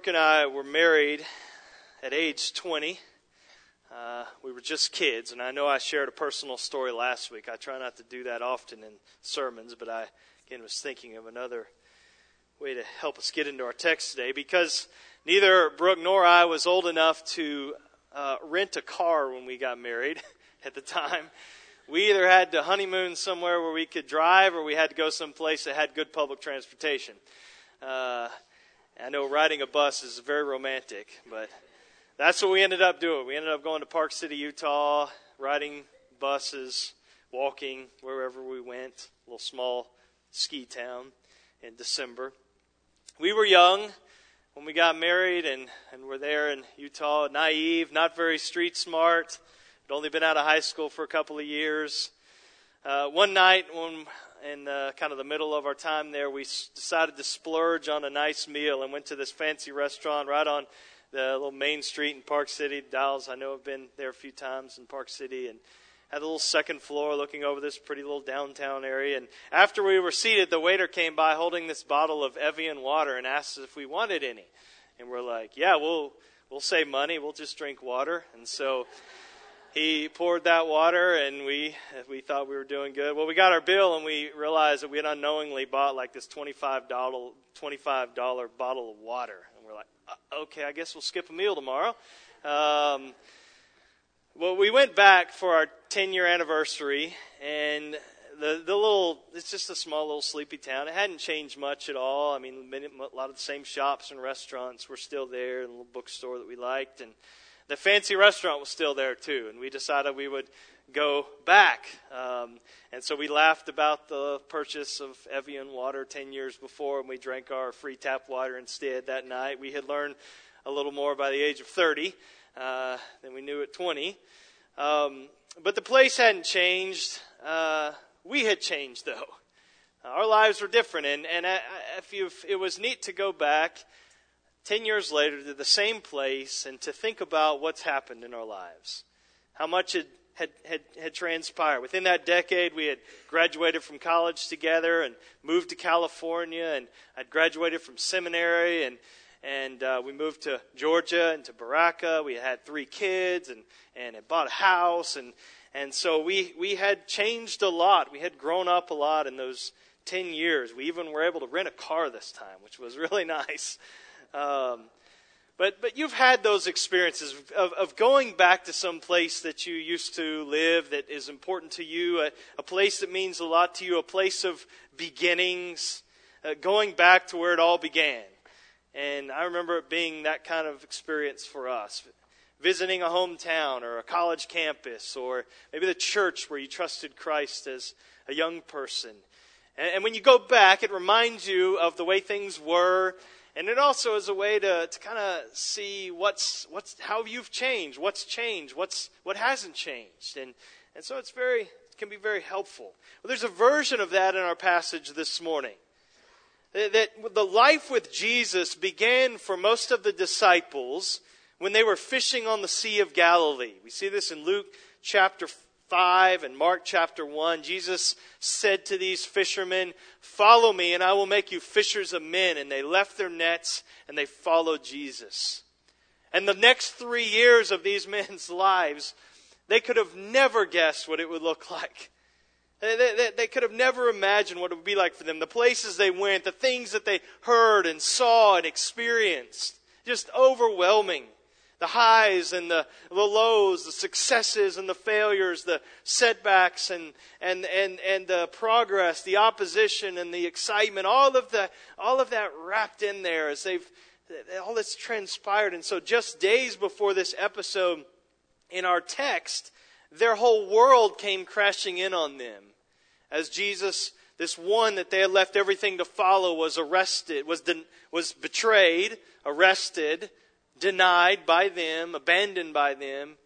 Brooke and I were married at age 20. Uh, we were just kids, and I know I shared a personal story last week. I try not to do that often in sermons, but I, again, was thinking of another way to help us get into our text today because neither Brooke nor I was old enough to uh, rent a car when we got married at the time. We either had to honeymoon somewhere where we could drive or we had to go someplace that had good public transportation. Uh, I know riding a bus is very romantic, but that's what we ended up doing. We ended up going to Park City, Utah, riding buses, walking wherever we went, a little small ski town in December. We were young when we got married and, and were there in Utah, naive, not very street smart. Had only been out of high school for a couple of years. Uh, one night when in uh, kind of the middle of our time there, we decided to splurge on a nice meal and went to this fancy restaurant right on the little main street in Park City. Dallas, I know, have been there a few times in Park City and had a little second floor looking over this pretty little downtown area. And after we were seated, the waiter came by holding this bottle of Evian water and asked us if we wanted any. And we're like, yeah, we'll, we'll save money. We'll just drink water. And so he poured that water and we we thought we were doing good. Well, we got our bill and we realized that we had unknowingly bought like this $25 $25 bottle of water. And we're like, uh, okay, I guess we'll skip a meal tomorrow. Um, well, we went back for our 10 year anniversary and the, the little, it's just a small little sleepy town. It hadn't changed much at all. I mean, a lot of the same shops and restaurants were still there and a little bookstore that we liked. And, the fancy restaurant was still there too, and we decided we would go back. Um, and so we laughed about the purchase of Evian water 10 years before, and we drank our free tap water instead that night. We had learned a little more by the age of 30 uh, than we knew at 20. Um, but the place hadn't changed. Uh, we had changed, though. Our lives were different, and, and I, if it was neat to go back 10 years later to the same place and to think about what's happened in our lives. How much had, had, had, had transpired. Within that decade, we had graduated from college together and moved to California, and I'd graduated from seminary, and, and uh, we moved to Georgia and to Baraka. We had three kids and, and had bought a house, and, and so we, we had changed a lot. We had grown up a lot in those 10 years. We even were able to rent a car this time, which was really nice. Um, but, but you've had those experiences of, of going back to some place that you used to live that is important to you, a, a place that means a lot to you, a place of beginnings, uh, going back to where it all began. And I remember it being that kind of experience for us. Visiting a hometown or a college campus or maybe the church where you trusted Christ as a young person. And, and when you go back, it reminds you of the way things were and it also is a way to, to kind of see what's, what's, how you've changed, what's changed, what's, what hasn't changed. And, and so it's very, it can be very helpful. Well, there's a version of that in our passage this morning. That the life with Jesus began for most of the disciples when they were fishing on the Sea of Galilee. We see this in Luke chapter 5 and Mark chapter 1, Jesus said to these fishermen, Follow me, and I will make you fishers of men. And they left their nets and they followed Jesus. And the next three years of these men's lives, they could have never guessed what it would look like. They, they, they, could have never imagined what it would be like for them. The places they went, the things that they heard and saw and experienced. Just overwhelming the highs and the, the lows, the successes and the failures, the setbacks and, and, and, and the progress, the opposition and the excitement, all of, the, all of that wrapped in there as they've, all that's transpired. And so just days before this episode in our text, their whole world came crashing in on them as Jesus this one that they had left everything to follow was arrested, was, was betrayed, arrested, denied by them, abandoned by them,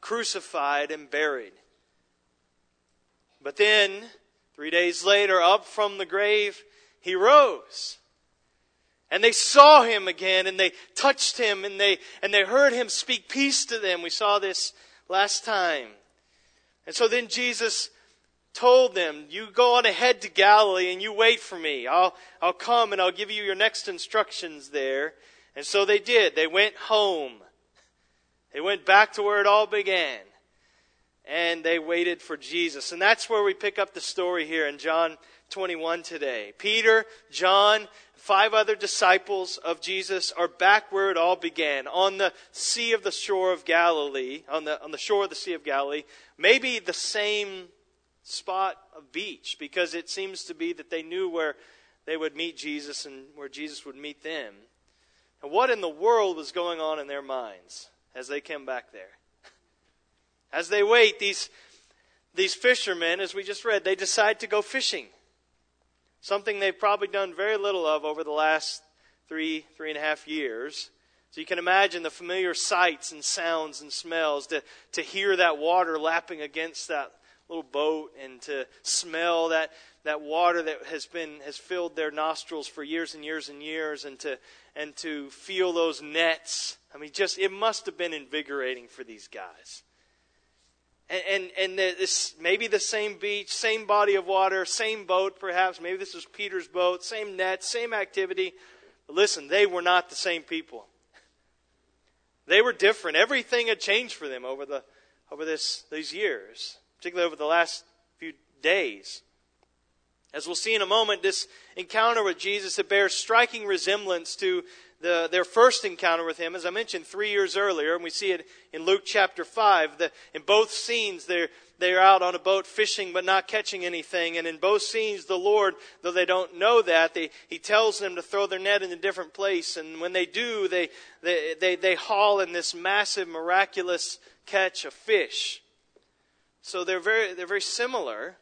crucified and buried. But then, three days later, up from the grave, he rose. And they saw him again and they touched him and they, and they heard him speak peace to them. We saw this last time. And so then Jesus told them, you go on ahead to Galilee and you wait for me. I'll, I'll come and I'll give you your next instructions there. And so they did. They went home. They went back to where it all began. And they waited for Jesus. And that's where we pick up the story here in John 21 today. Peter, John, five other disciples of Jesus are back where it all began, on the sea of the shore of Galilee, on the, on the shore of the Sea of Galilee, maybe the same spot of beach, because it seems to be that they knew where they would meet Jesus and where Jesus would meet them. And what in the world was going on in their minds as they came back there? As they wait, these, these fishermen, as we just read, they decide to go fishing. Something they've probably done very little of over the last three, three and a half years. So you can imagine the familiar sights and sounds and smells to, to hear that water lapping against that little boat and to smell that, that water that has been has filled their nostrils for years and years and years and to and to feel those nets. I mean just it must have been invigorating for these guys and, and, and this maybe the same beach, same body of water, same boat perhaps. Maybe this was Peter's boat, same net, same activity. But listen, they were not the same people. They were different. Everything had changed for them over the over this these years, particularly over the last few days. As we'll see in a moment, this encounter with Jesus it bears striking resemblance to the, their first encounter with him, as I mentioned, three years earlier, and we see it in Luke chapter 5. The, in both scenes, they're, they're out on a boat fishing but not catching anything. And in both scenes, the Lord, though they don't know that, they, He tells them to throw their net in a different place. And when they do, they, they, they, they haul in this massive, miraculous catch of fish. So they're very, they're very similar,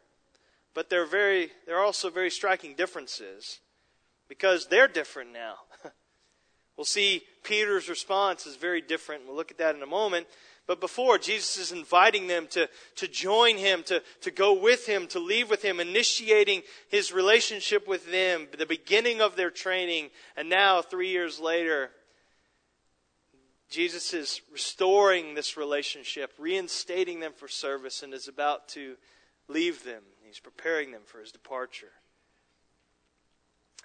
but they're, very, they're also very striking differences because they're different now. We'll see Peter's response is very different. We'll look at that in a moment. But before, Jesus is inviting them to, to join him, to, to go with him, to leave with him, initiating his relationship with them, the beginning of their training. And now, three years later, Jesus is restoring this relationship, reinstating them for service, and is about to leave them. He's preparing them for his departure.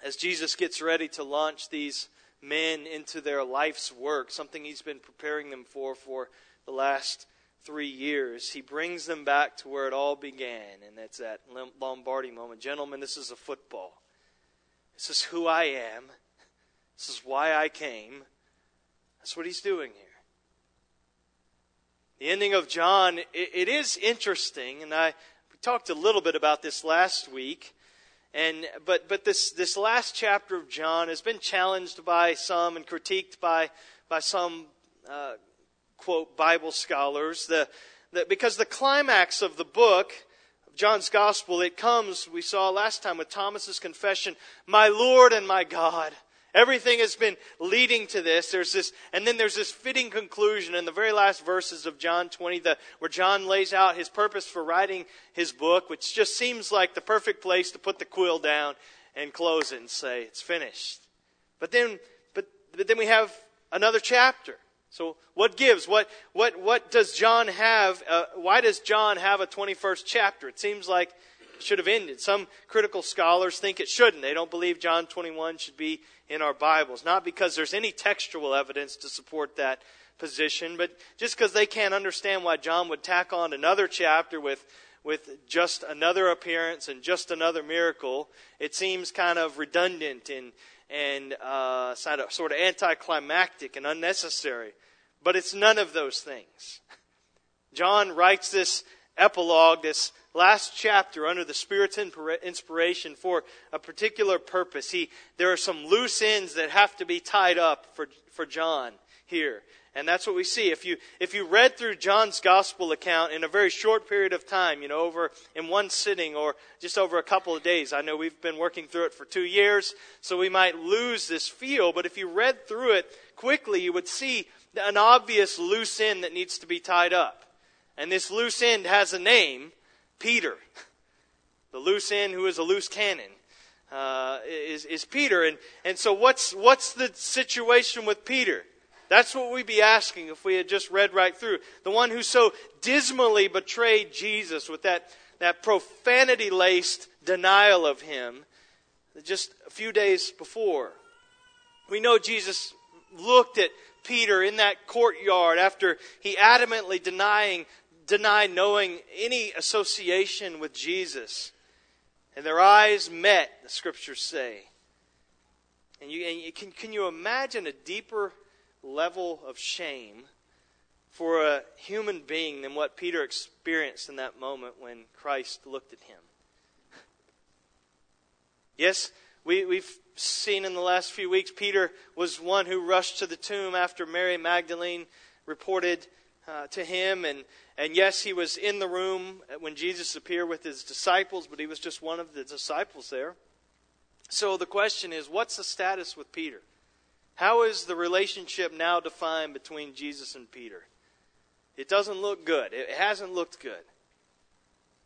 As Jesus gets ready to launch these men into their life's work, something he's been preparing them for for the last three years. He brings them back to where it all began, and that's that Lombardi moment. Gentlemen, this is a football. This is who I am. This is why I came. That's what he's doing here. The ending of John, it, it is interesting, and I talked a little bit about this last week. And, but, but this, this last chapter of John has been challenged by some and critiqued by, by some, uh, quote, Bible scholars. The, the, because the climax of the book, John's Gospel, it comes, we saw last time with Thomas's confession, My Lord and my God. Everything has been leading to this. There's this, and then there's this fitting conclusion in the very last verses of John 20, the, where John lays out his purpose for writing his book, which just seems like the perfect place to put the quill down and close it and say it's finished. But then, but, but then we have another chapter. So what gives? What what what does John have? Uh, why does John have a 21st chapter? It seems like it should have ended. Some critical scholars think it shouldn't. They don't believe John 21 should be in our Bibles. Not because there's any textual evidence to support that position, but just because they can't understand why John would tack on another chapter with, with just another appearance and just another miracle. It seems kind of redundant and, and uh, sort of anticlimactic and unnecessary. But it's none of those things. John writes this epilogue, this last chapter under the Spirit's inspiration for a particular purpose. He, there are some loose ends that have to be tied up for, for John here. And that's what we see. If you, if you read through John's gospel account in a very short period of time, you know, over in one sitting or just over a couple of days, I know we've been working through it for two years, so we might lose this feel, but if you read through it quickly, you would see an obvious loose end that needs to be tied up. And this loose end has a name, Peter. The loose end who is a loose cannon. Uh, is, is Peter. And, and so what's, what's the situation with Peter? That's what we'd be asking if we had just read right through. The one who so dismally betrayed Jesus with that, that profanity laced denial of him just a few days before. We know Jesus looked at Peter in that courtyard after he adamantly denying, denied knowing any association with Jesus. And their eyes met, the scriptures say. And you, and you can, can you imagine a deeper level of shame for a human being than what Peter experienced in that moment when Christ looked at him? Yes, we, we've seen in the last few weeks, Peter was one who rushed to the tomb after Mary Magdalene reported uh, to him. And, and yes, he was in the room when Jesus appeared with his disciples, but he was just one of the disciples there. So the question is what's the status with Peter? How is the relationship now defined between Jesus and Peter? It doesn't look good. It hasn't looked good.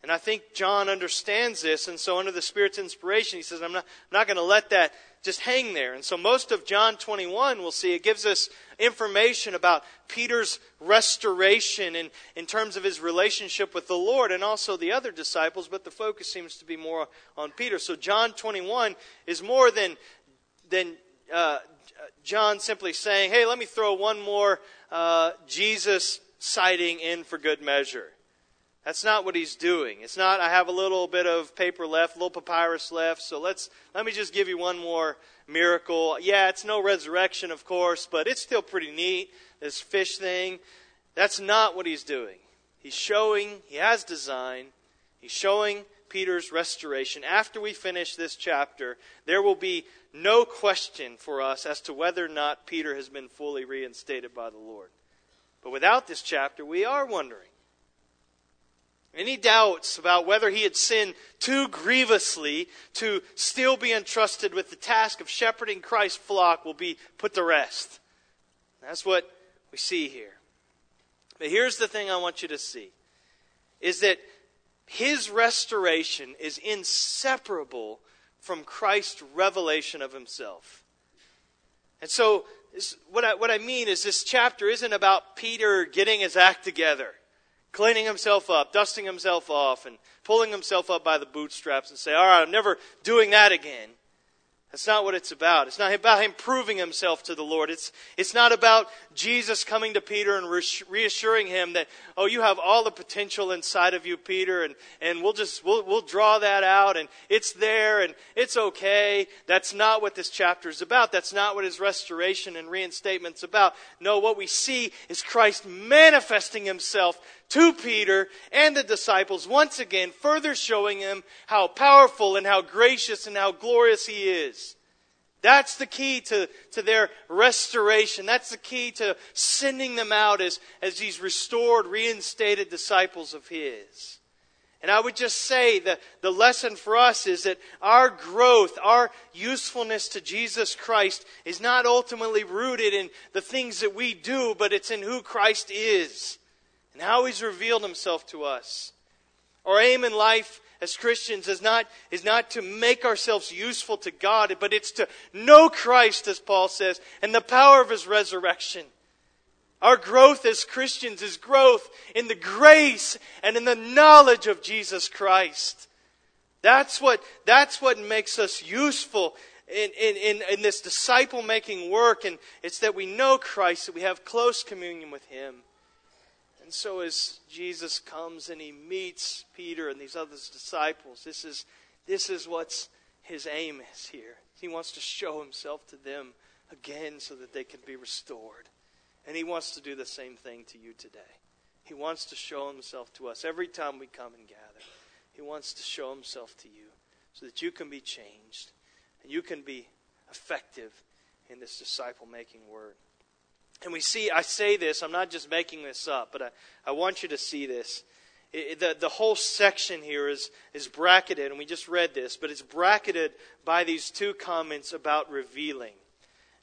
And I think John understands this, and so under the Spirit's inspiration, he says, I'm not, I'm not going to let that just hang there. And so most of John 21, we'll see, it gives us information about Peter's restoration in, in terms of his relationship with the Lord and also the other disciples, but the focus seems to be more on Peter. So John 21 is more than, than uh, John simply saying, hey, let me throw one more uh, Jesus sighting in for good measure. That's not what he's doing. It's not, I have a little bit of paper left, a little papyrus left, so let's, let me just give you one more miracle. Yeah, it's no resurrection, of course, but it's still pretty neat, this fish thing. That's not what he's doing. He's showing, he has design, he's showing Peter's restoration. After we finish this chapter, there will be no question for us as to whether or not Peter has been fully reinstated by the Lord. But without this chapter, we are wondering any doubts about whether he had sinned too grievously to still be entrusted with the task of shepherding Christ's flock will be put to rest. That's what we see here. But here's the thing I want you to see is that his restoration is inseparable from Christ's revelation of himself. And so, what, I, what I mean is, this chapter isn't about Peter getting his act together cleaning himself up, dusting himself off, and pulling himself up by the bootstraps and say, All right, I'm never doing that again. That's not what it's about. It's not about him proving himself to the Lord. It's, it's not about Jesus coming to Peter and reassuring him that, oh, you have all the potential inside of you, Peter, and, and we'll just, we'll, we'll draw that out and it's there and it's okay. That's not what this chapter is about. That's not what his restoration and reinstatement's about. No, what we see is Christ manifesting himself to Peter and the disciples, once again, further showing him how powerful and how gracious and how glorious he is. That's the key to, to their restoration. That's the key to sending them out as, as these restored, reinstated disciples of His. And I would just say that the lesson for us is that our growth, our usefulness to Jesus Christ is not ultimately rooted in the things that we do, but it's in who Christ is and how he's revealed himself to us. Our aim in life as Christians is not, is not to make ourselves useful to God, but it's to know Christ, as Paul says, and the power of his resurrection. Our growth as Christians is growth in the grace and in the knowledge of Jesus Christ. That's what, that's what makes us useful in, in, in, in this disciple making work, and it's that we know Christ, that we have close communion with Him. And so as Jesus comes and he meets Peter and these other disciples, this is, this is what's his aim is here. He wants to show himself to them again so that they can be restored. And he wants to do the same thing to you today. He wants to show himself to us every time we come and gather. He wants to show himself to you so that you can be changed and you can be effective in this disciple making work. And we see, I say this, I'm not just making this up, but I, I want you to see this. It, the, the whole section here is, is bracketed, and we just read this, but it's bracketed by these two comments about revealing.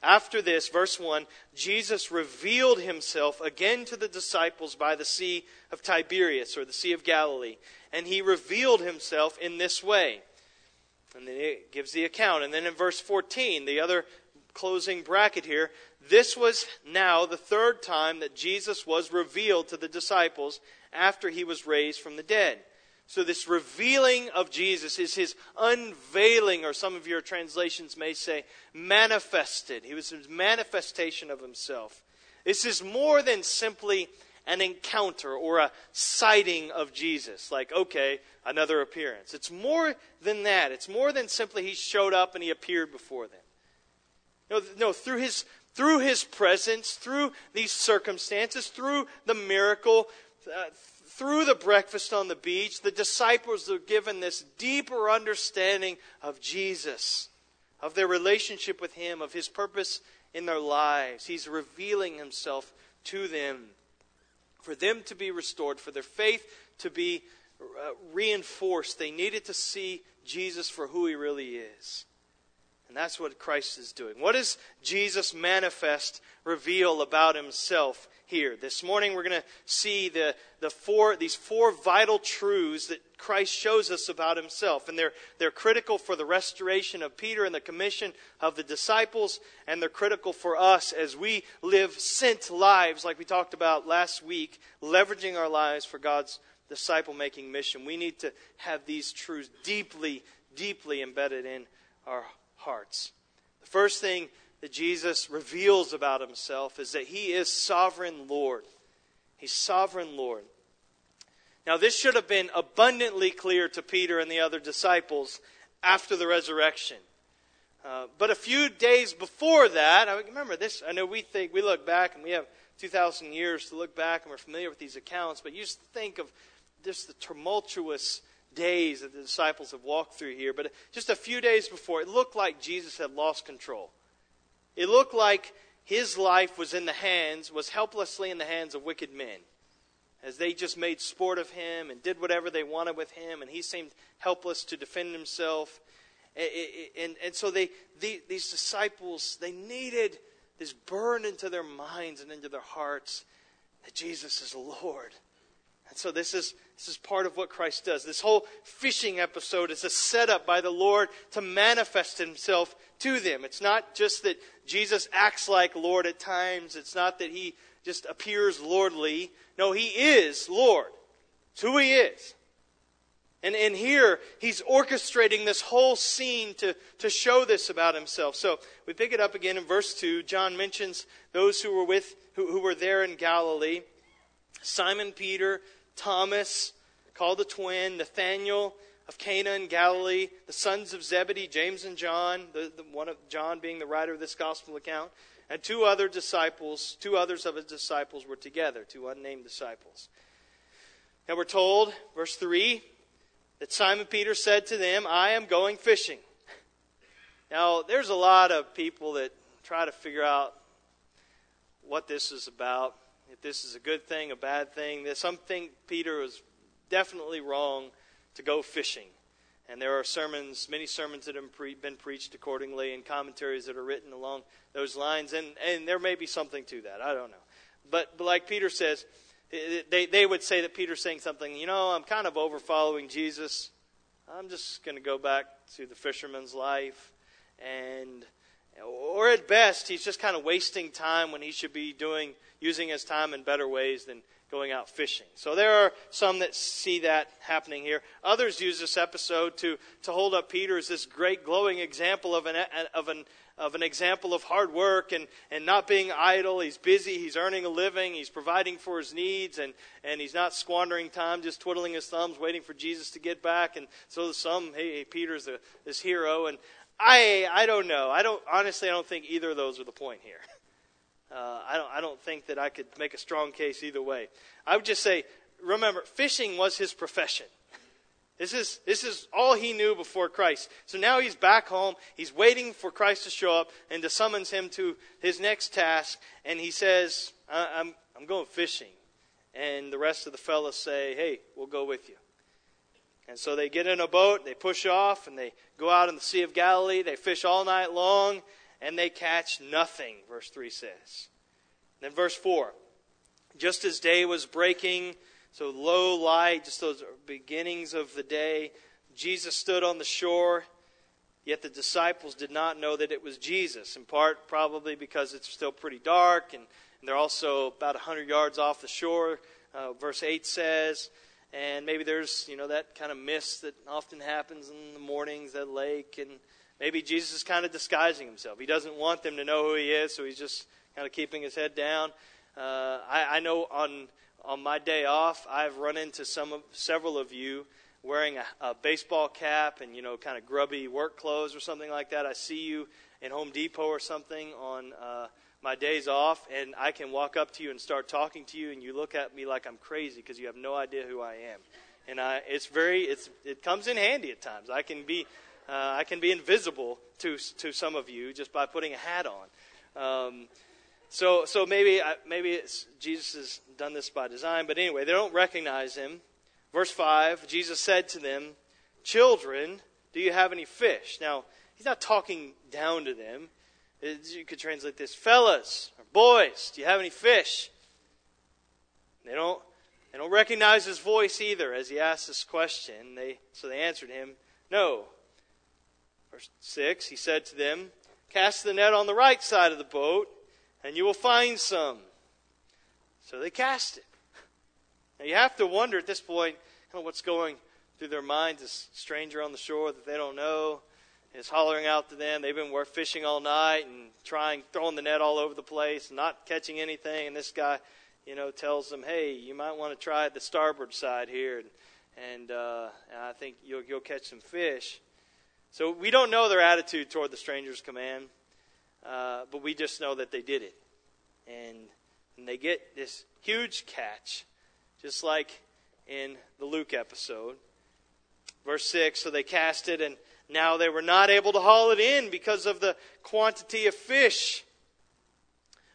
After this, verse 1, Jesus revealed himself again to the disciples by the Sea of Tiberias, or the Sea of Galilee. And he revealed himself in this way. And then it gives the account. And then in verse 14, the other closing bracket here, this was now the third time that Jesus was revealed to the disciples after he was raised from the dead. So, this revealing of Jesus is his unveiling, or some of your translations may say manifested. He was his manifestation of himself. This is more than simply an encounter or a sighting of Jesus. Like, okay, another appearance. It's more than that. It's more than simply he showed up and he appeared before them. No, no through his through his presence, through these circumstances, through the miracle, uh, through the breakfast on the beach, the disciples are given this deeper understanding of Jesus, of their relationship with him, of his purpose in their lives. He's revealing himself to them for them to be restored, for their faith to be uh, reinforced. They needed to see Jesus for who he really is. And that's what Christ is doing. What does Jesus manifest, reveal about himself here? This morning we're going to see the, the four, these four vital truths that Christ shows us about himself. And they're, they're critical for the restoration of Peter and the commission of the disciples. And they're critical for us as we live sent lives, like we talked about last week, leveraging our lives for God's disciple making mission. We need to have these truths deeply, deeply embedded in our hearts. The first thing that Jesus reveals about himself is that he is sovereign Lord. He's sovereign Lord. Now, this should have been abundantly clear to Peter and the other disciples after the resurrection. Uh, but a few days before that, I remember this. I know we think, we look back and we have 2,000 years to look back and we're familiar with these accounts, but you just think of just the tumultuous days that the disciples have walked through here, but just a few days before, it looked like Jesus had lost control. It looked like his life was in the hands, was helplessly in the hands of wicked men. As they just made sport of him and did whatever they wanted with him, and he seemed helpless to defend himself. And, and, so they, these disciples, they needed this burn into their minds and into their hearts that Jesus is Lord. And so this is this is part of what Christ does. This whole fishing episode is a setup by the Lord to manifest himself to them. It's not just that Jesus acts like Lord at times, it's not that he just appears lordly. No, he is Lord. It's who he is. And, and here, he's orchestrating this whole scene to, to show this about himself. So we pick it up again in verse 2. John mentions those who were with, who, who were there in Galilee. Simon Peter, Thomas, called the twin, Nathanael of Cana in Galilee, the sons of Zebedee, James and John, the, the, one of John being the writer of this gospel account, and two other disciples, two others of his disciples were together, two unnamed disciples. Now we're told, verse 3, that Simon Peter said to them, I am going fishing. Now, there's a lot of people that try to figure out what this is about if this is a good thing, a bad thing. There's something Peter was definitely wrong to go fishing. And there are sermons, many sermons that have been preached accordingly, and commentaries that are written along those lines. And, and there may be something to that. I don't know. But, but like Peter says, they, they would say that Peter's saying something, you know, I'm kind of over following Jesus. I'm just going to go back to the fisherman's life. And, or at best, he's just kind of wasting time when he should be doing using his time in better ways than going out fishing. So there are some that see that happening here. Others use this episode to, to hold up Peter as this great glowing example of an, of an, of an example of hard work and, and not being idle. He's busy, he's earning a living, he's providing for his needs, and, and he's not squandering time just twiddling his thumbs waiting for Jesus to get back. And so some, hey, Peter's a, this hero. And I, I don't know. I don't, honestly, I don't think either of those are the point here. Uh, I, don't, I don't think that I could make a strong case either way. I would just say, remember, fishing was his profession. This is, this is all he knew before Christ. So now he's back home. He's waiting for Christ to show up and to summons him to his next task. And he says, I'm, I'm going fishing. And the rest of the fellows say, Hey, we'll go with you. And so they get in a boat, they push off, and they go out in the Sea of Galilee. They fish all night long, and they catch nothing, verse 3 says. Then verse 4 just as day was breaking, so low light, just those beginnings of the day, Jesus stood on the shore, yet the disciples did not know that it was Jesus, in part probably because it's still pretty dark, and, and they're also about 100 yards off the shore, uh, verse 8 says. and maybe there's you know that kind of mist that often happens in the mornings at lake, and maybe Jesus is kind of disguising himself. He doesn't want them to know who he is, so he's just kind of keeping his head down. Uh, I, I know on on my day off, I've run into some of several of you wearing a, a baseball cap and you know kind of grubby work clothes or something like that. I see you in Home Depot or something on. Uh, my days off and I can walk up to you and start talking to you and you look at me like I'm crazy because you have no idea who I am. And I, it's very, it's, it comes in handy at times. I can be, uh, I can be invisible to, to some of you just by putting a hat on. Um, so, so maybe, maybe Jesus has done this by design, but anyway, they don't recognize him. Verse 5, Jesus said to them, Children, do you have any fish? Now, he's not talking down to them. You could translate this, fellas or boys, do you have any fish? They don't, they don't recognize his voice either as he asks this question. They, so they answered him, no. Verse 6, he said to them, Cast the net on the right side of the boat, and you will find some. So they cast it. Now you have to wonder at this point kind of what's going through their minds, this stranger on the shore that they don't know is hollering out to them. They've been fishing all night and trying, throwing the net all over the place, not catching anything. And this guy, you know, tells them, "Hey, you might want to try the starboard side here, and, and, uh, I think you'll you'll catch some fish." So we don't know their attitude toward the stranger's command, uh, but we just know that they did it, and, and they get this huge catch, just like in the Luke episode. Verse 6 So they cast it, and now they were not able to haul it in because of the quantity of fish.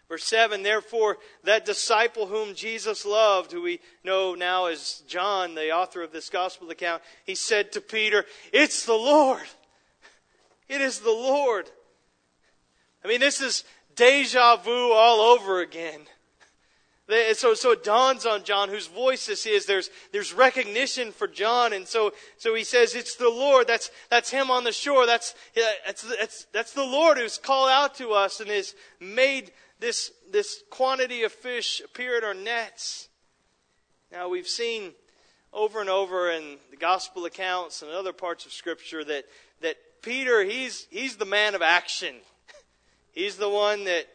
Verse 7 Therefore, that disciple whom Jesus loved, who we know now as John, the author of this gospel account, he said to Peter, It's the Lord. It is the Lord. I mean, this is deja vu all over again. So, so it dawns on John, whose voice this is. There's, there's recognition for John. And so, so he says, It's the Lord. That's, that's him on the shore. That's, that's, that's, that's the Lord who's called out to us and has made this, this quantity of fish appear at our nets. Now, we've seen over and over in the gospel accounts and other parts of Scripture that Peter, he's, he's the man of action. He's the one that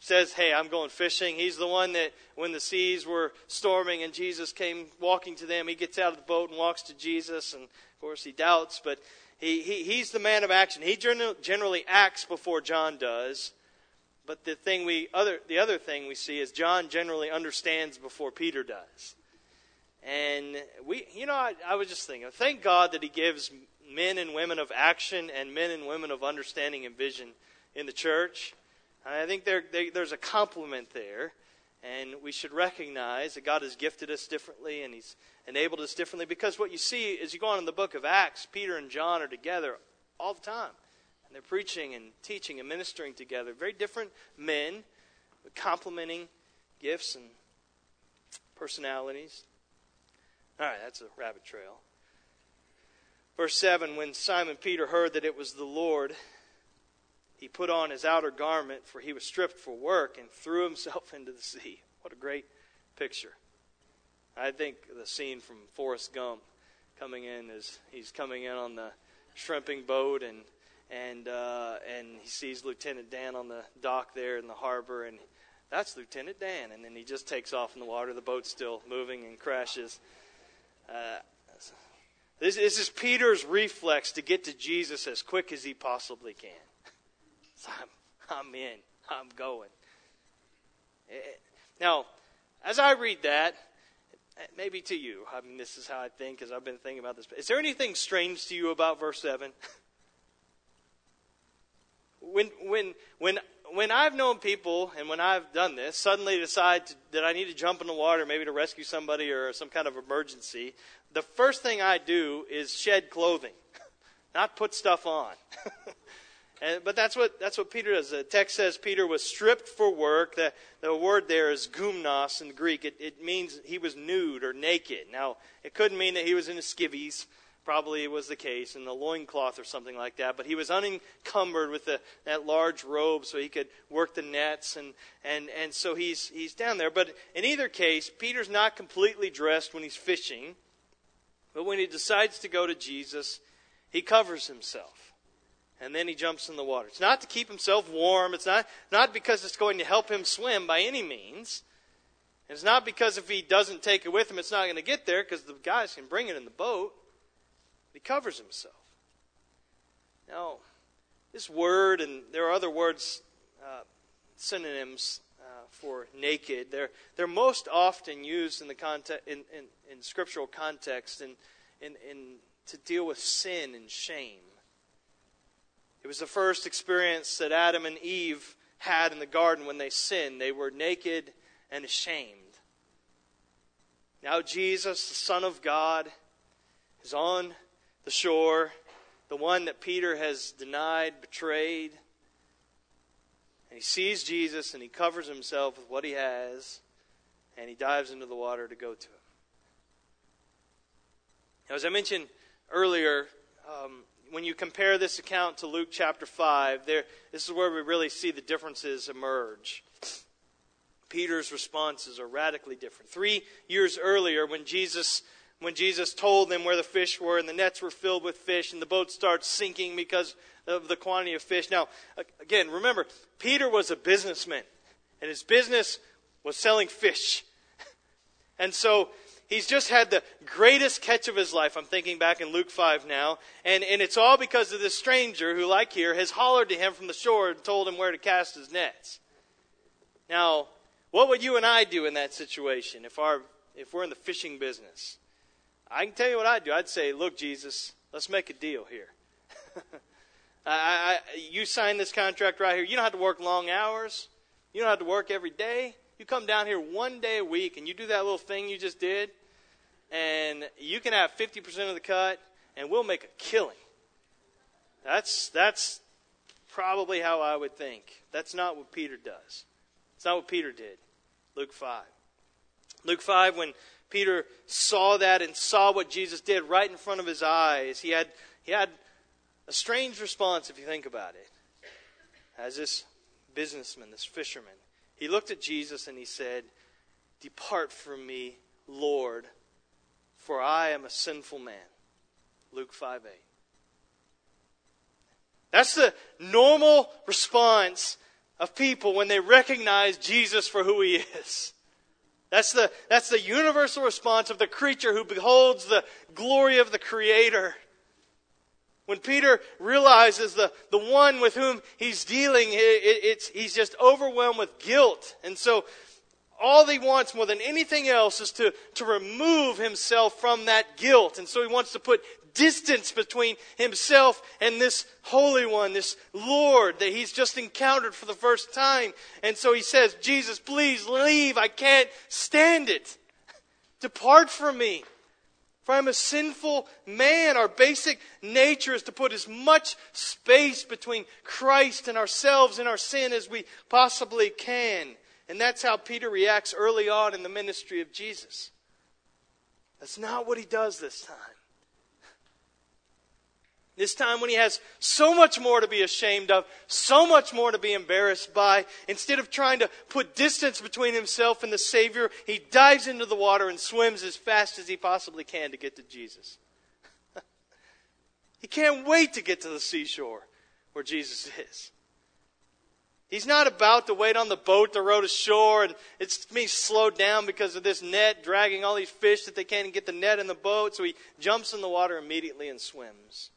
says, Hey, I'm going fishing. He's the one that, when the seas were storming and Jesus came walking to them, he gets out of the boat and walks to Jesus. And of course, he doubts, but he, he, he's the man of action. He generally acts before John does. But the thing we other the other thing we see is John generally understands before Peter does. And we you know, I, I was just thinking, thank God that he gives men and women of action and men and women of understanding and vision in the church. I think there, there, there's a complement there, and we should recognize that God has gifted us differently and He's enabled us differently because what you see as you go on in the book of Acts, Peter and John are together all the time. And they're preaching and teaching and ministering together. Very different men with complementing gifts and personalities. All right, that's a rabbit trail. Verse 7 When Simon Peter heard that it was the Lord, he put on his outer garment, for he was stripped for work, and threw himself into the sea. What a great picture. I think the scene from Forrest Gump coming in is he's coming in on the shrimping boat and and uh, and he sees Lieutenant Dan on the dock there in the harbor and that's Lieutenant Dan and then he just takes off in the water the boat's still moving and crashes uh, this, this is Peter's reflex to get to Jesus as quick as he possibly can I'm, I'm in. I'm going. Eh, now, as I read that, eh, maybe to you, I mean, this is how I think as I've been thinking about this. Is there anything strange to you about verse 7? when, when, when, when I've known people and when I've done this, suddenly decide to, that I need to jump in the water, maybe to rescue somebody or some kind of emergency, the first thing I do is shed clothing, not put stuff on. And, but that's what, that's what Peter does. The text says Peter was stripped for work. The, the word there is gumnos in Greek. It, it means he was nude or naked. Now, it couldn't mean that he was in his skivvies. Probably was the case, in the loincloth or something like that. But he was unencumbered with the, that large robe so he could work the nets. And, and, and so he's, he's down there. But in either case, Peter's not completely dressed when he's fishing. But when he decides to go to Jesus, he covers himself. And then he jumps in the water. It's not to keep himself warm. It's not, not because it's going to help him swim by any means. It's not because if he doesn't take it with him, it's not going to get there because the guys can bring it in the boat. He covers himself. Now, this word, and there are other words, uh, synonyms uh, for naked, they're, they're most often used in, the context, in, in, in scriptural context in, in, in, to deal with sin and shame. It was the first experience that Adam and Eve had in the garden when they sinned. They were naked and ashamed. Now, Jesus, the Son of God, is on the shore, the one that Peter has denied, betrayed. And he sees Jesus and he covers himself with what he has and he dives into the water to go to him. Now, as I mentioned earlier, um, when you compare this account to Luke chapter 5, there, this is where we really see the differences emerge. Peter's responses are radically different. Three years earlier, when Jesus, when Jesus told them where the fish were and the nets were filled with fish and the boat starts sinking because of the quantity of fish. Now, again, remember, Peter was a businessman, and his business was selling fish. And so he's just had the greatest catch of his life. I'm thinking back in Luke 5 now. And, and it's all because of this stranger who, like here, has hollered to him from the shore and told him where to cast his nets. Now, what would you and I do in that situation if, our, if we're in the fishing business? I can tell you what I'd do. I'd say, look, Jesus, let's make a deal here. I, I, you sign this contract right here. You don't have to work long hours. You don't have to work every day. You come down here one day a week and you do that little thing you just did, and you can have 50% of the cut, and we'll make a killing. That's, that's probably how I would think. That's not what Peter does. It's not what Peter did. Luke 5. Luke 5, when Peter saw that and saw what Jesus did right in front of his eyes, he had, he had a strange response if you think about it. As this businessman, this fisherman, he looked at Jesus and he said, Depart from me, Lord, for I am a sinful man. Luke 5 8. That's the normal response of people when they recognize Jesus for who he is. That's the, that's the universal response of the creature who beholds the glory of the Creator. When Peter realizes the, the one with whom he's dealing, it, it's, he's just overwhelmed with guilt. And so all he wants more than anything else is to, to remove himself from that guilt. And so he wants to put distance between himself and this Holy One, this Lord that he's just encountered for the first time. And so he says, Jesus, please leave. I can't stand it. Depart from me. For I'm a sinful man. Our basic nature is to put as much space between Christ and ourselves and our sin as we possibly can. And that's how Peter reacts early on in the ministry of Jesus. That's not what he does this time. This time, when he has so much more to be ashamed of, so much more to be embarrassed by, instead of trying to put distance between himself and the Savior, he dives into the water and swims as fast as he possibly can to get to Jesus. he can't wait to get to the seashore where Jesus is. He's not about to wait on the boat to row to shore and it's being slowed down because of this net dragging all these fish that they can't get the net in the boat. So he jumps in the water immediately and swims.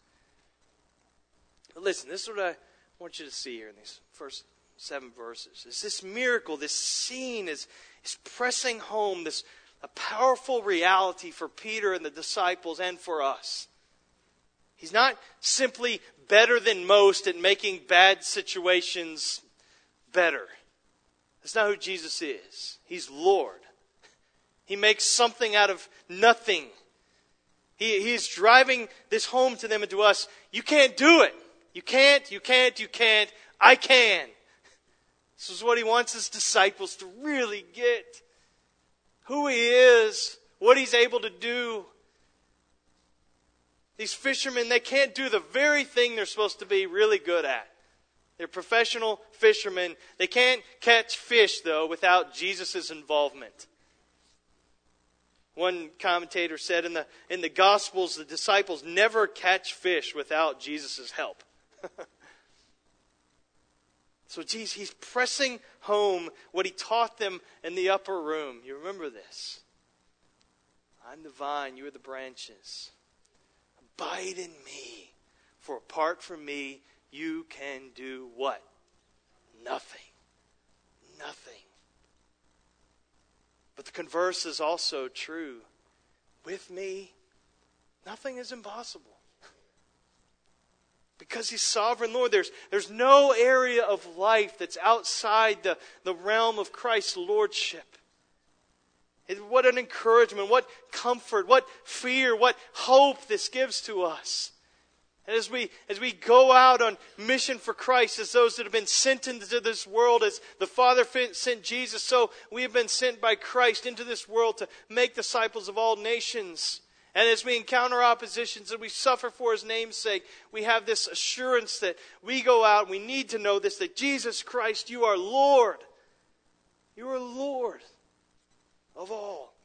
But listen, this is what I want you to see here in these first seven verses. Is this miracle, this scene is, is pressing home this a powerful reality for Peter and the disciples and for us. He's not simply better than most at making bad situations better. That's not who Jesus is. He's Lord. He makes something out of nothing. He, he's driving this home to them and to us. You can't do it. You can't, you can't, you can't. I can. This is what he wants his disciples to really get who he is, what he's able to do. These fishermen, they can't do the very thing they're supposed to be really good at. They're professional fishermen. They can't catch fish, though, without Jesus' involvement. One commentator said in the, in the Gospels, the disciples never catch fish without Jesus' help. so Jesus, he's pressing home what he taught them in the upper room. You remember this. I'm the vine, you are the branches. Abide in me, for apart from me, you can do what? Nothing. Nothing. But the converse is also true. With me, nothing is impossible. Because he's sovereign Lord, there's, there's no area of life that's outside the, the realm of Christ's lordship. What an encouragement, what comfort, what fear, what hope this gives to us. And as we, as we go out on mission for Christ, as those that have been sent into this world, as the Father sent Jesus, so we have been sent by Christ into this world to make disciples of all nations. And as we encounter oppositions and we suffer for his name's sake, we have this assurance that we go out we need to know this that Jesus Christ, you are Lord. You are Lord of all.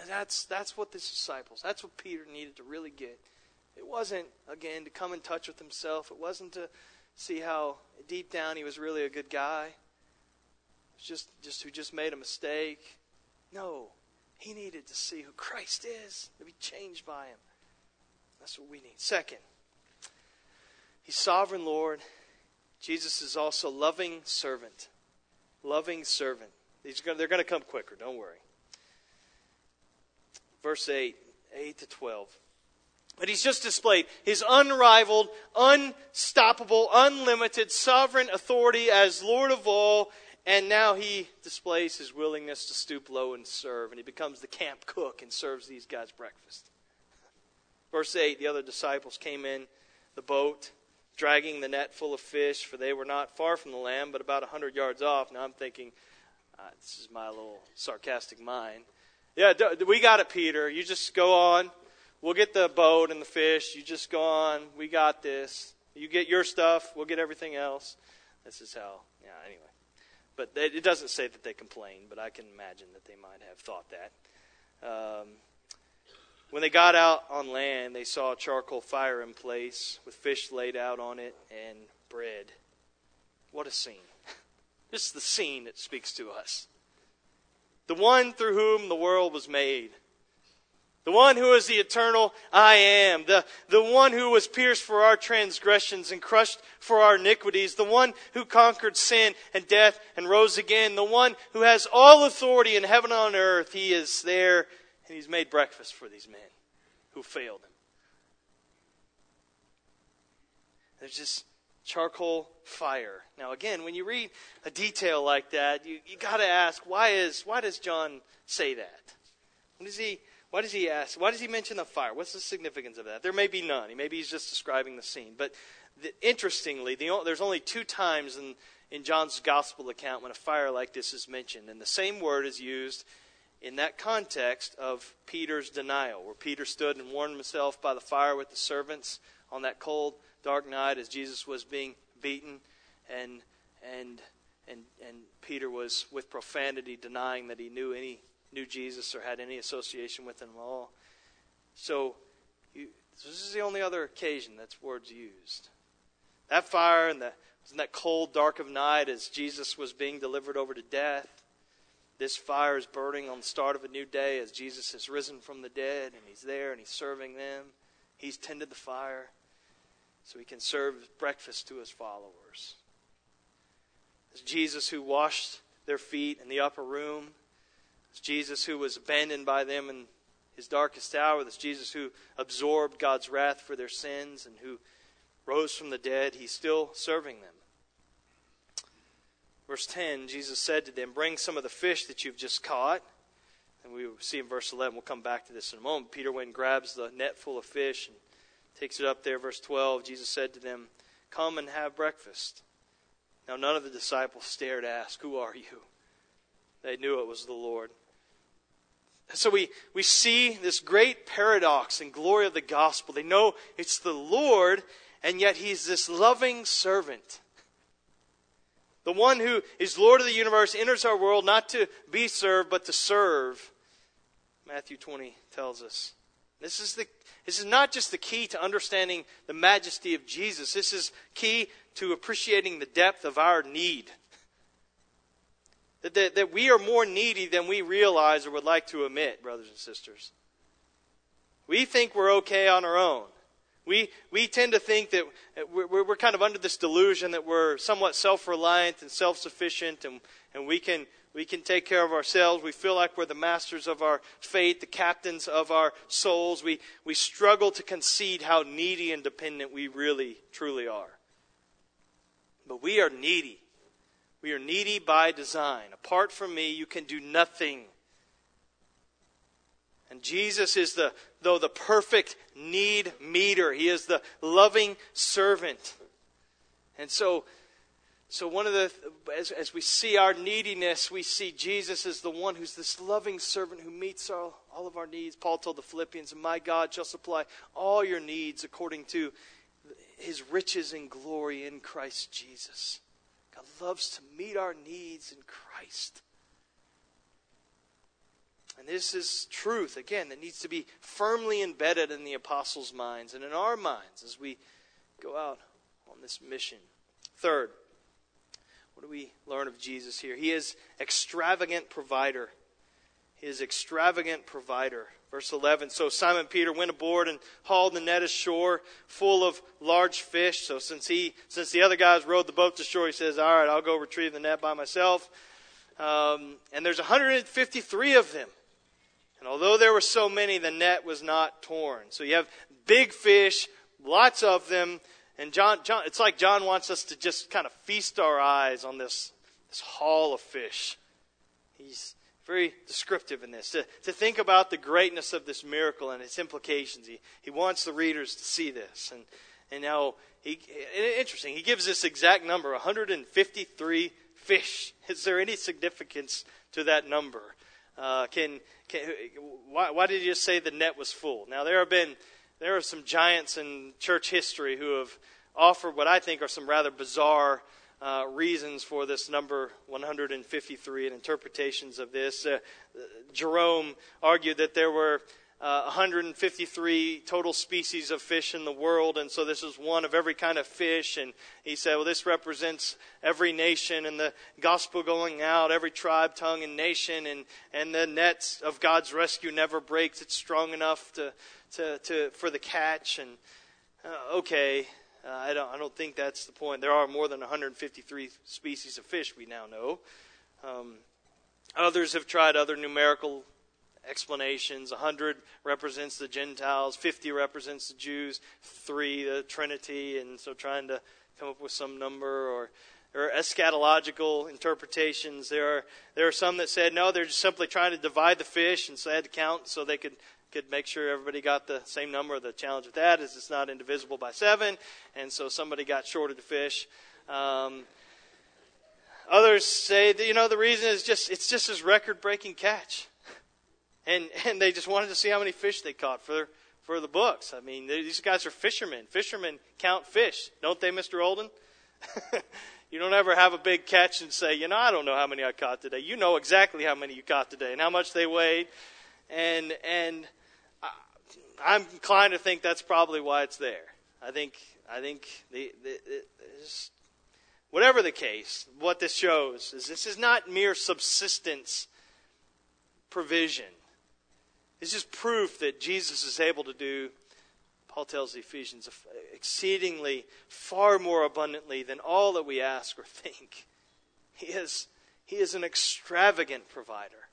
And that's, that's what the disciples, that's what Peter needed to really get. It wasn't, again, to come in touch with himself. It wasn't to see how deep down he was really a good guy. It just, just who just made a mistake. No. He needed to see who Christ is, to be changed by him. That's what we need. Second, he's sovereign Lord. Jesus is also loving servant. Loving servant. They're going to come quicker, don't worry. Verse 8, 8 to 12. But he's just displayed his unrivaled, unstoppable, unlimited, sovereign authority as Lord of all. And now he displays his willingness to stoop low and serve. And he becomes the camp cook and serves these guys breakfast. Verse 8 The other disciples came in the boat, dragging the net full of fish, for they were not far from the land, but about a hundred yards off. Now I'm thinking, uh, this is my little sarcastic mind. Yeah, we got it, Peter. You just go on. We'll get the boat and the fish. You just go on. We got this. You get your stuff. We'll get everything else. This is how. Yeah. Anyway, but it doesn't say that they complained, but I can imagine that they might have thought that. Um, when they got out on land, they saw a charcoal fire in place with fish laid out on it and bread. What a scene! This is the scene that speaks to us. The one through whom the world was made the one who is the eternal I am. The, the one who was pierced for our transgressions and crushed for our iniquities. The one who conquered sin and death and rose again. The one who has all authority in heaven and on earth. He is there and he's made breakfast for these men who failed him. There's this charcoal fire. Now again, when you read a detail like that, you, you gotta ask, why is, why does John say that? What does he, why does he ask? Why does he mention the fire? What's the significance of that? There may be none. Maybe he's just describing the scene. But the, interestingly, the, there's only two times in, in John's gospel account when a fire like this is mentioned. And the same word is used in that context of Peter's denial, where Peter stood and warmed himself by the fire with the servants on that cold, dark night as Jesus was being beaten. And, and, and, and Peter was, with profanity, denying that he knew any knew Jesus or had any association with him at all. So, you, this is the only other occasion that's words used. That fire and the, in that cold, dark of night as Jesus was being delivered over to death. This fire is burning on the start of a new day as Jesus has risen from the dead and he's there and he's serving them. He's tended the fire so he can serve breakfast to his followers. It's Jesus who washed their feet in the upper room it's Jesus who was abandoned by them in his darkest hour. It's Jesus who absorbed God's wrath for their sins and who rose from the dead. He's still serving them. Verse 10, Jesus said to them, Bring some of the fish that you've just caught. And we see in verse 11, we'll come back to this in a moment. Peter went and grabs the net full of fish and takes it up there. Verse 12, Jesus said to them, Come and have breakfast. Now, none of the disciples stared to ask, Who are you? They knew it was the Lord. So we, we see this great paradox and glory of the gospel. They know it's the Lord, and yet he's this loving servant. The one who is Lord of the universe enters our world not to be served, but to serve. Matthew 20 tells us. This is, the, this is not just the key to understanding the majesty of Jesus, this is key to appreciating the depth of our need. That, that, that we are more needy than we realize or would like to admit, brothers and sisters. We think we're okay on our own. We, we tend to think that we're, we're kind of under this delusion that we're somewhat self reliant and self sufficient and, and we, can, we can take care of ourselves. We feel like we're the masters of our fate, the captains of our souls. We, we struggle to concede how needy and dependent we really, truly are. But we are needy. We are needy by design. Apart from me, you can do nothing. And Jesus is the, though the perfect need meter. He is the loving servant. And so, so one of the, as, as we see our neediness, we see Jesus as the one who's this loving servant who meets all, all of our needs. Paul told the Philippians, My God shall supply all your needs according to his riches and glory in Christ Jesus. Loves to meet our needs in Christ. And this is truth, again, that needs to be firmly embedded in the apostles' minds and in our minds as we go out on this mission. Third, what do we learn of Jesus here? He is extravagant provider. He is extravagant provider. Verse 11 So Simon Peter went aboard and hauled the net ashore full of large fish. So since he, since the other guys rowed the boat to shore, he says, All right, I'll go retrieve the net by myself. Um, and there's 153 of them. And although there were so many, the net was not torn. So you have big fish, lots of them, and John, John it's like John wants us to just kind of feast our eyes on this, this haul of fish. He's very descriptive in this, to, to think about the greatness of this miracle and its implications. He, he wants the readers to see this. And, and now, he, interesting, he gives this exact number 153 fish. Is there any significance to that number? Uh, can, can, why, why did just say the net was full? Now, there have been there are some giants in church history who have offered what I think are some rather bizarre uh, reasons for this number 153 and interpretations of this. Uh, Jerome argued that there were uh, 153 total species of fish in the world, and so this is one of every kind of fish. And he said, well, this represents every nation and the gospel going out, every tribe, tongue, and nation, and, and the nets of God's rescue never breaks. It's strong enough to, to, to for the catch. And uh, okay, uh, I, don't, I don't think that's the point. There are more than 153 species of fish we now know. Um, others have tried other numerical explanations. 100 represents the Gentiles, 50 represents the Jews, 3 the Trinity, and so trying to come up with some number or or eschatological interpretations. There are there are some that said no, they're just simply trying to divide the fish, and so they had to count so they could could make sure everybody got the same number. The challenge with that is it's not indivisible by seven, and so somebody got short of the fish. Um, others say that you know the reason is just it's just his record-breaking catch and and they just wanted to see how many fish they caught for for the books. I mean, these guys are fishermen. Fishermen count fish, don't they, Mr. Olden? you don't ever have a big catch and say, you know, I don't know how many I caught today. You know exactly how many you caught today and how much they weighed, and and I'm inclined to think that's probably why it's there. I think I think the, the, the whatever the case, what this shows is this is not mere subsistence provision. This is proof that Jesus is able to do, Paul tells the Ephesians, exceedingly far more abundantly than all that we ask or think. He is, he is an extravagant provider.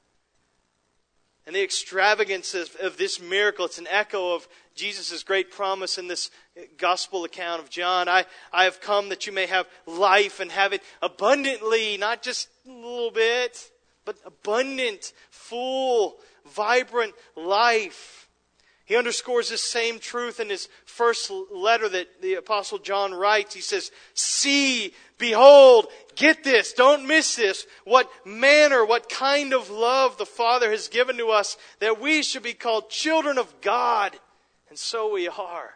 And the extravagance of, of this miracle, it's an echo of Jesus' great promise in this gospel account of John. I, I have come that you may have life and have it abundantly, not just a little bit, but abundant, full, vibrant life. He underscores this same truth in his first letter that the Apostle John writes. He says, See, behold, get this, don't miss this, what manner, what kind of love the Father has given to us that we should be called children of God. And so we are.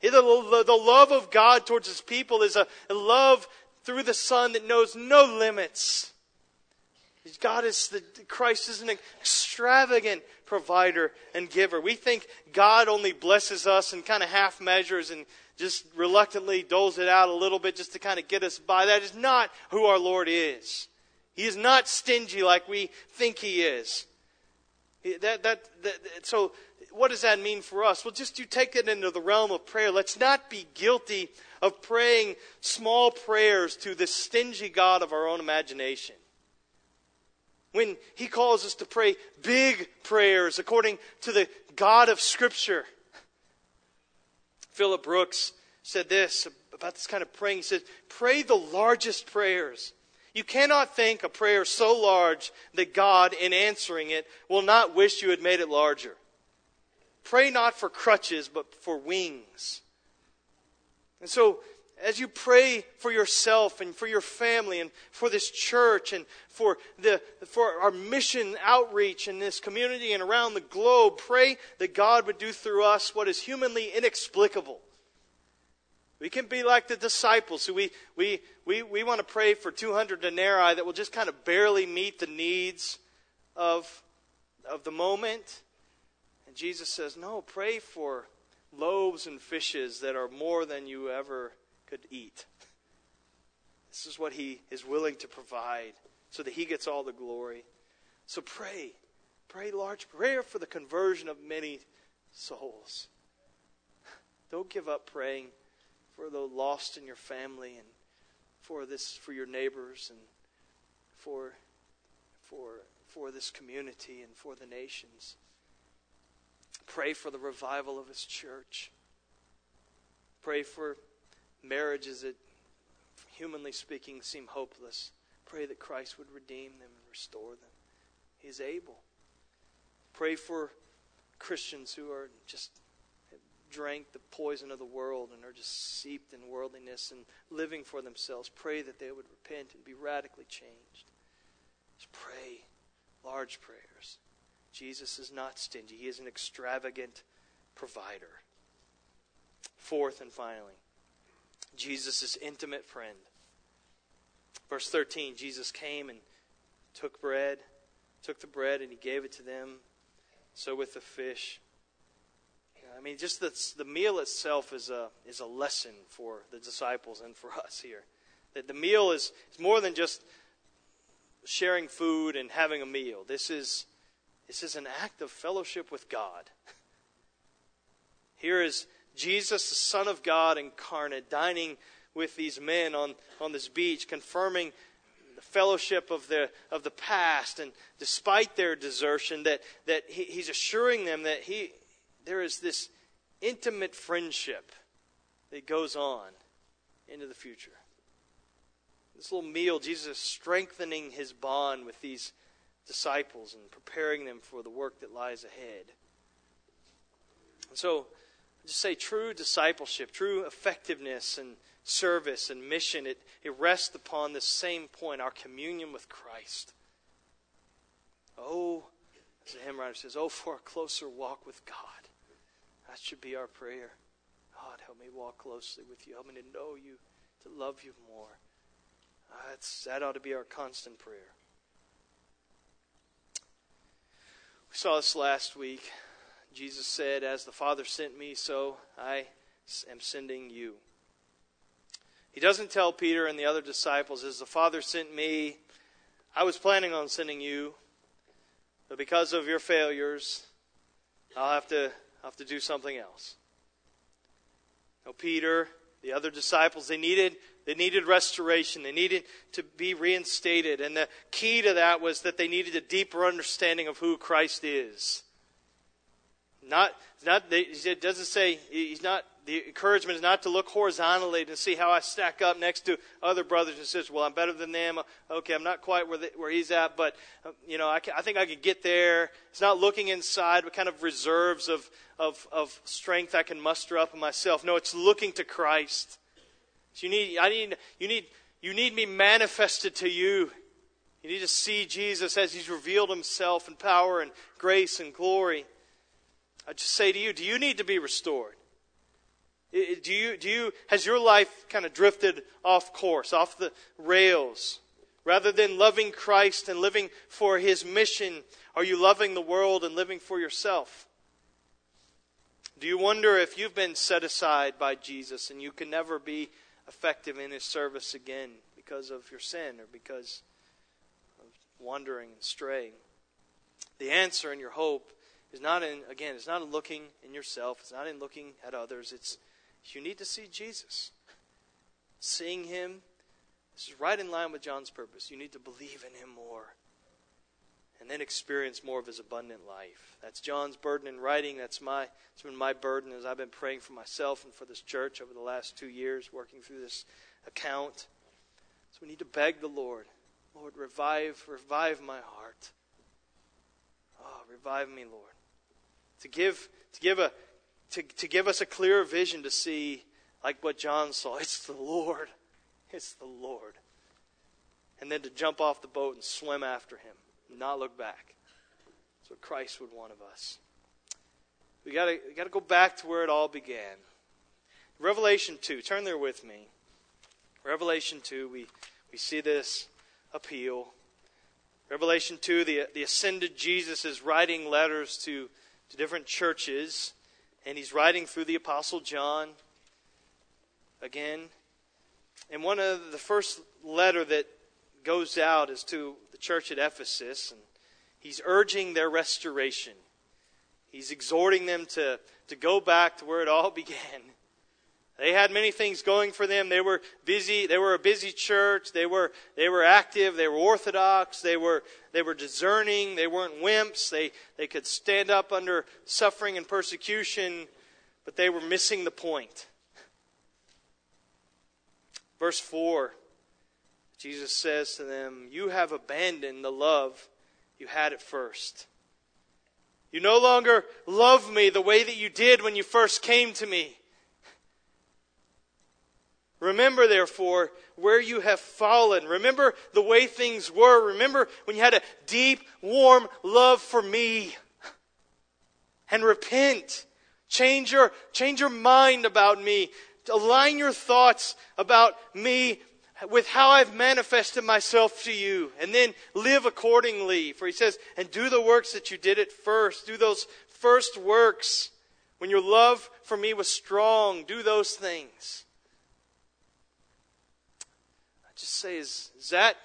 The, love of God towards his people is a, a love through the Son that knows no limits. God is the, Christ is an extravagant provider and giver. We think God only blesses us in kind of half measures and just reluctantly doles it out a little bit just to kind of get us by. That is not who our Lord is. He is not stingy like we think He is. That, that, that, so, what does that mean for us? Well, just you take it into the realm of prayer. Let's not be guilty of praying small prayers to the stingy God of our own imagination. When He calls us to pray big prayers according to the God of Scripture. Philip Brooks said this about this kind of praying. He said, Pray the largest prayers. You cannot think a prayer so large that God, in answering it, will not wish you had made it larger. Pray not for crutches, but for wings. And so, as you pray for yourself and for your family and for this church and for, the, for our mission outreach in this community and around the globe, pray that God would do through us what is humanly inexplicable. We can be like the disciples who we, we, we, we want to pray for 200 denarii that will just kind of barely meet the needs of, of the moment. And Jesus says, No, pray for loaves and fishes that are more than you ever could eat. This is what he is willing to provide so that he gets all the glory. So pray. Pray large prayer for the conversion of many souls. Don't give up praying for the lost in your family and for this for your neighbors and for for for this community and for the nations. Pray for the revival of his church. Pray for marriages that humanly speaking seem hopeless. Pray that Christ would redeem them and restore them. He is able. Pray for Christians who are just drank the poison of the world and are just seeped in worldliness and living for themselves. Pray that they would repent and be radically changed. Just pray large prayers. Jesus is not stingy, He is an extravagant provider. Fourth and finally, Jesus intimate friend. Verse 13 Jesus came and took bread, took the bread, and He gave it to them. So with the fish. I mean, just the, the meal itself is a, is a lesson for the disciples and for us here. That the meal is, is more than just sharing food and having a meal. This is, this is an act of fellowship with God. Here is Jesus, the Son of God incarnate, dining with these men on, on this beach, confirming the fellowship of the, of the past. And despite their desertion, that, that he, he's assuring them that he, there is this intimate friendship that goes on into the future. This little meal, Jesus is strengthening his bond with these disciples and preparing them for the work that lies ahead. And so, just say true discipleship, true effectiveness and service and mission, it, it rests upon the same point our communion with Christ. Oh, as the hymn writer says, oh, for a closer walk with God. That should be our prayer. God, help me walk closely with you. Help me to know you, to love you more. Uh, that's, that ought to be our constant prayer. We saw this last week. Jesus said, As the Father sent me, so I am sending you. He doesn't tell Peter and the other disciples, As the Father sent me, I was planning on sending you, but because of your failures, I'll have to have to do something else. Now, Peter, the other disciples, they needed, they needed restoration. They needed to be reinstated. And the key to that was that they needed a deeper understanding of who Christ is. Not, not, it doesn't say, he's not the encouragement is not to look horizontally to see how I stack up next to other brothers and sisters. Well, I'm better than them. Okay, I'm not quite where, the, where he's at, but uh, you know, I, can, I, think I could get there. It's not looking inside, what kind of reserves of, of, of strength I can muster up in myself. No, it's looking to Christ. So you need, I need, you need, you need me manifested to you. You need to see Jesus as He's revealed Himself in power and grace and glory. I just say to you, do you need to be restored? Do you, do you, has your life kind of drifted off course, off the rails? Rather than loving Christ and living for his mission, are you loving the world and living for yourself? Do you wonder if you've been set aside by Jesus and you can never be effective in his service again because of your sin or because of wandering and straying? The answer and your hope is not in, again, it's not in looking in yourself, it's not in looking at others. It's you need to see Jesus. Seeing him this is right in line with John's purpose. You need to believe in him more and then experience more of his abundant life. That's John's burden in writing. That's my it's been my burden as I've been praying for myself and for this church over the last two years, working through this account. So we need to beg the Lord, Lord, revive, revive my heart. Oh, revive me, Lord. To give to give a to, to give us a clearer vision to see like what John saw. It's the Lord. It's the Lord. And then to jump off the boat and swim after him, not look back. That's what Christ would want of us. We gotta, we gotta go back to where it all began. Revelation 2. Turn there with me. Revelation 2, we, we see this appeal. Revelation 2, the, the ascended Jesus is writing letters to, to different churches, and he's writing through the Apostle John. Again, and one of the first letter that goes out is to the church at Ephesus, and he's urging their restoration. He's exhorting them to, to go back to where it all began. They had many things going for them. They were busy. They were a busy church. They were, they were active. They were orthodox. They were, they were discerning. They weren't wimps. They, they could stand up under suffering and persecution, but they were missing the point. Verse 4, Jesus says to them, You have abandoned the love you had at first. You no longer love me the way that you did when you first came to me. Remember, therefore, where you have fallen. Remember the way things were. Remember when you had a deep, warm love for me. And repent. Change your, change your mind about me align your thoughts about me with how I've manifested myself to you, and then live accordingly. For he says, and do the works that you did at first. Do those first works. When your love for me was strong, do those things. I just say, is, that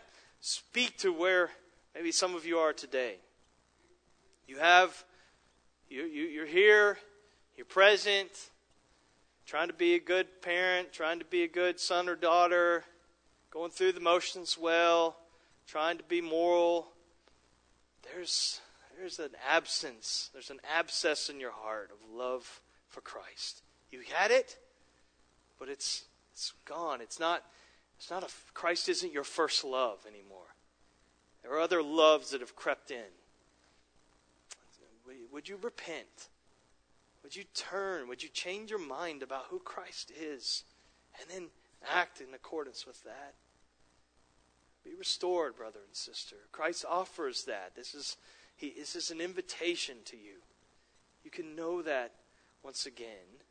speak to where maybe some of you are today? You have, you, you, you're here, you're present, trying to be a good parent, trying to be a good son or daughter, going through the motions well, trying to be moral, there's, there's an absence, there's an abscess in your heart of love for Christ. You had it, but it's, it's gone. It's not, it's not a, Christ isn't your first love anymore. There are other loves that have crept in. Would you repent? Would you turn? Would you change your mind about who Christ is? And then act in accordance with that. Be restored, brother and sister. Christ offers that. This is, he, this is an invitation to you. You can know that once again.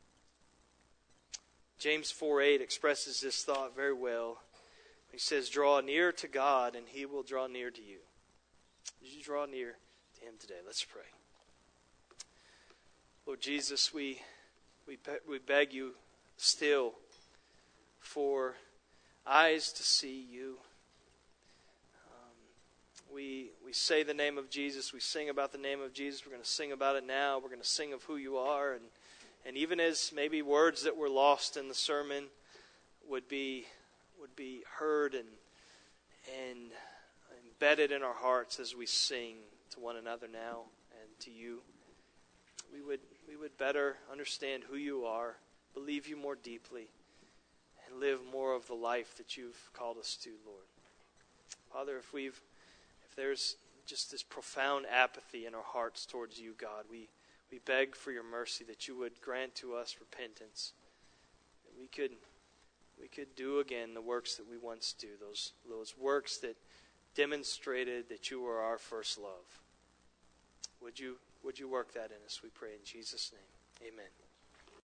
James 4 8 expresses this thought very well. He says, Draw near to God, and he will draw near to you. Did you draw near to him today? Let's pray. Lord Jesus, we, we, we beg you still for eyes to see you. Um, we, we say the name of Jesus. We sing about the name of Jesus. We're going to sing about it now. We're going to sing of who you are. And, and even as maybe words that were lost in the sermon would be, would be heard and, and embedded in our hearts as we sing to one another now and to you, we would we would better understand who you are, believe you more deeply, and live more of the life that you've called us to, Lord. Father, if we've if there's just this profound apathy in our hearts towards you, God, we, we beg for your mercy that you would grant to us repentance. That we could we could do again the works that we once do, those those works that demonstrated that you were our first love. Would you would you work that in us, we pray in Jesus' name? Amen.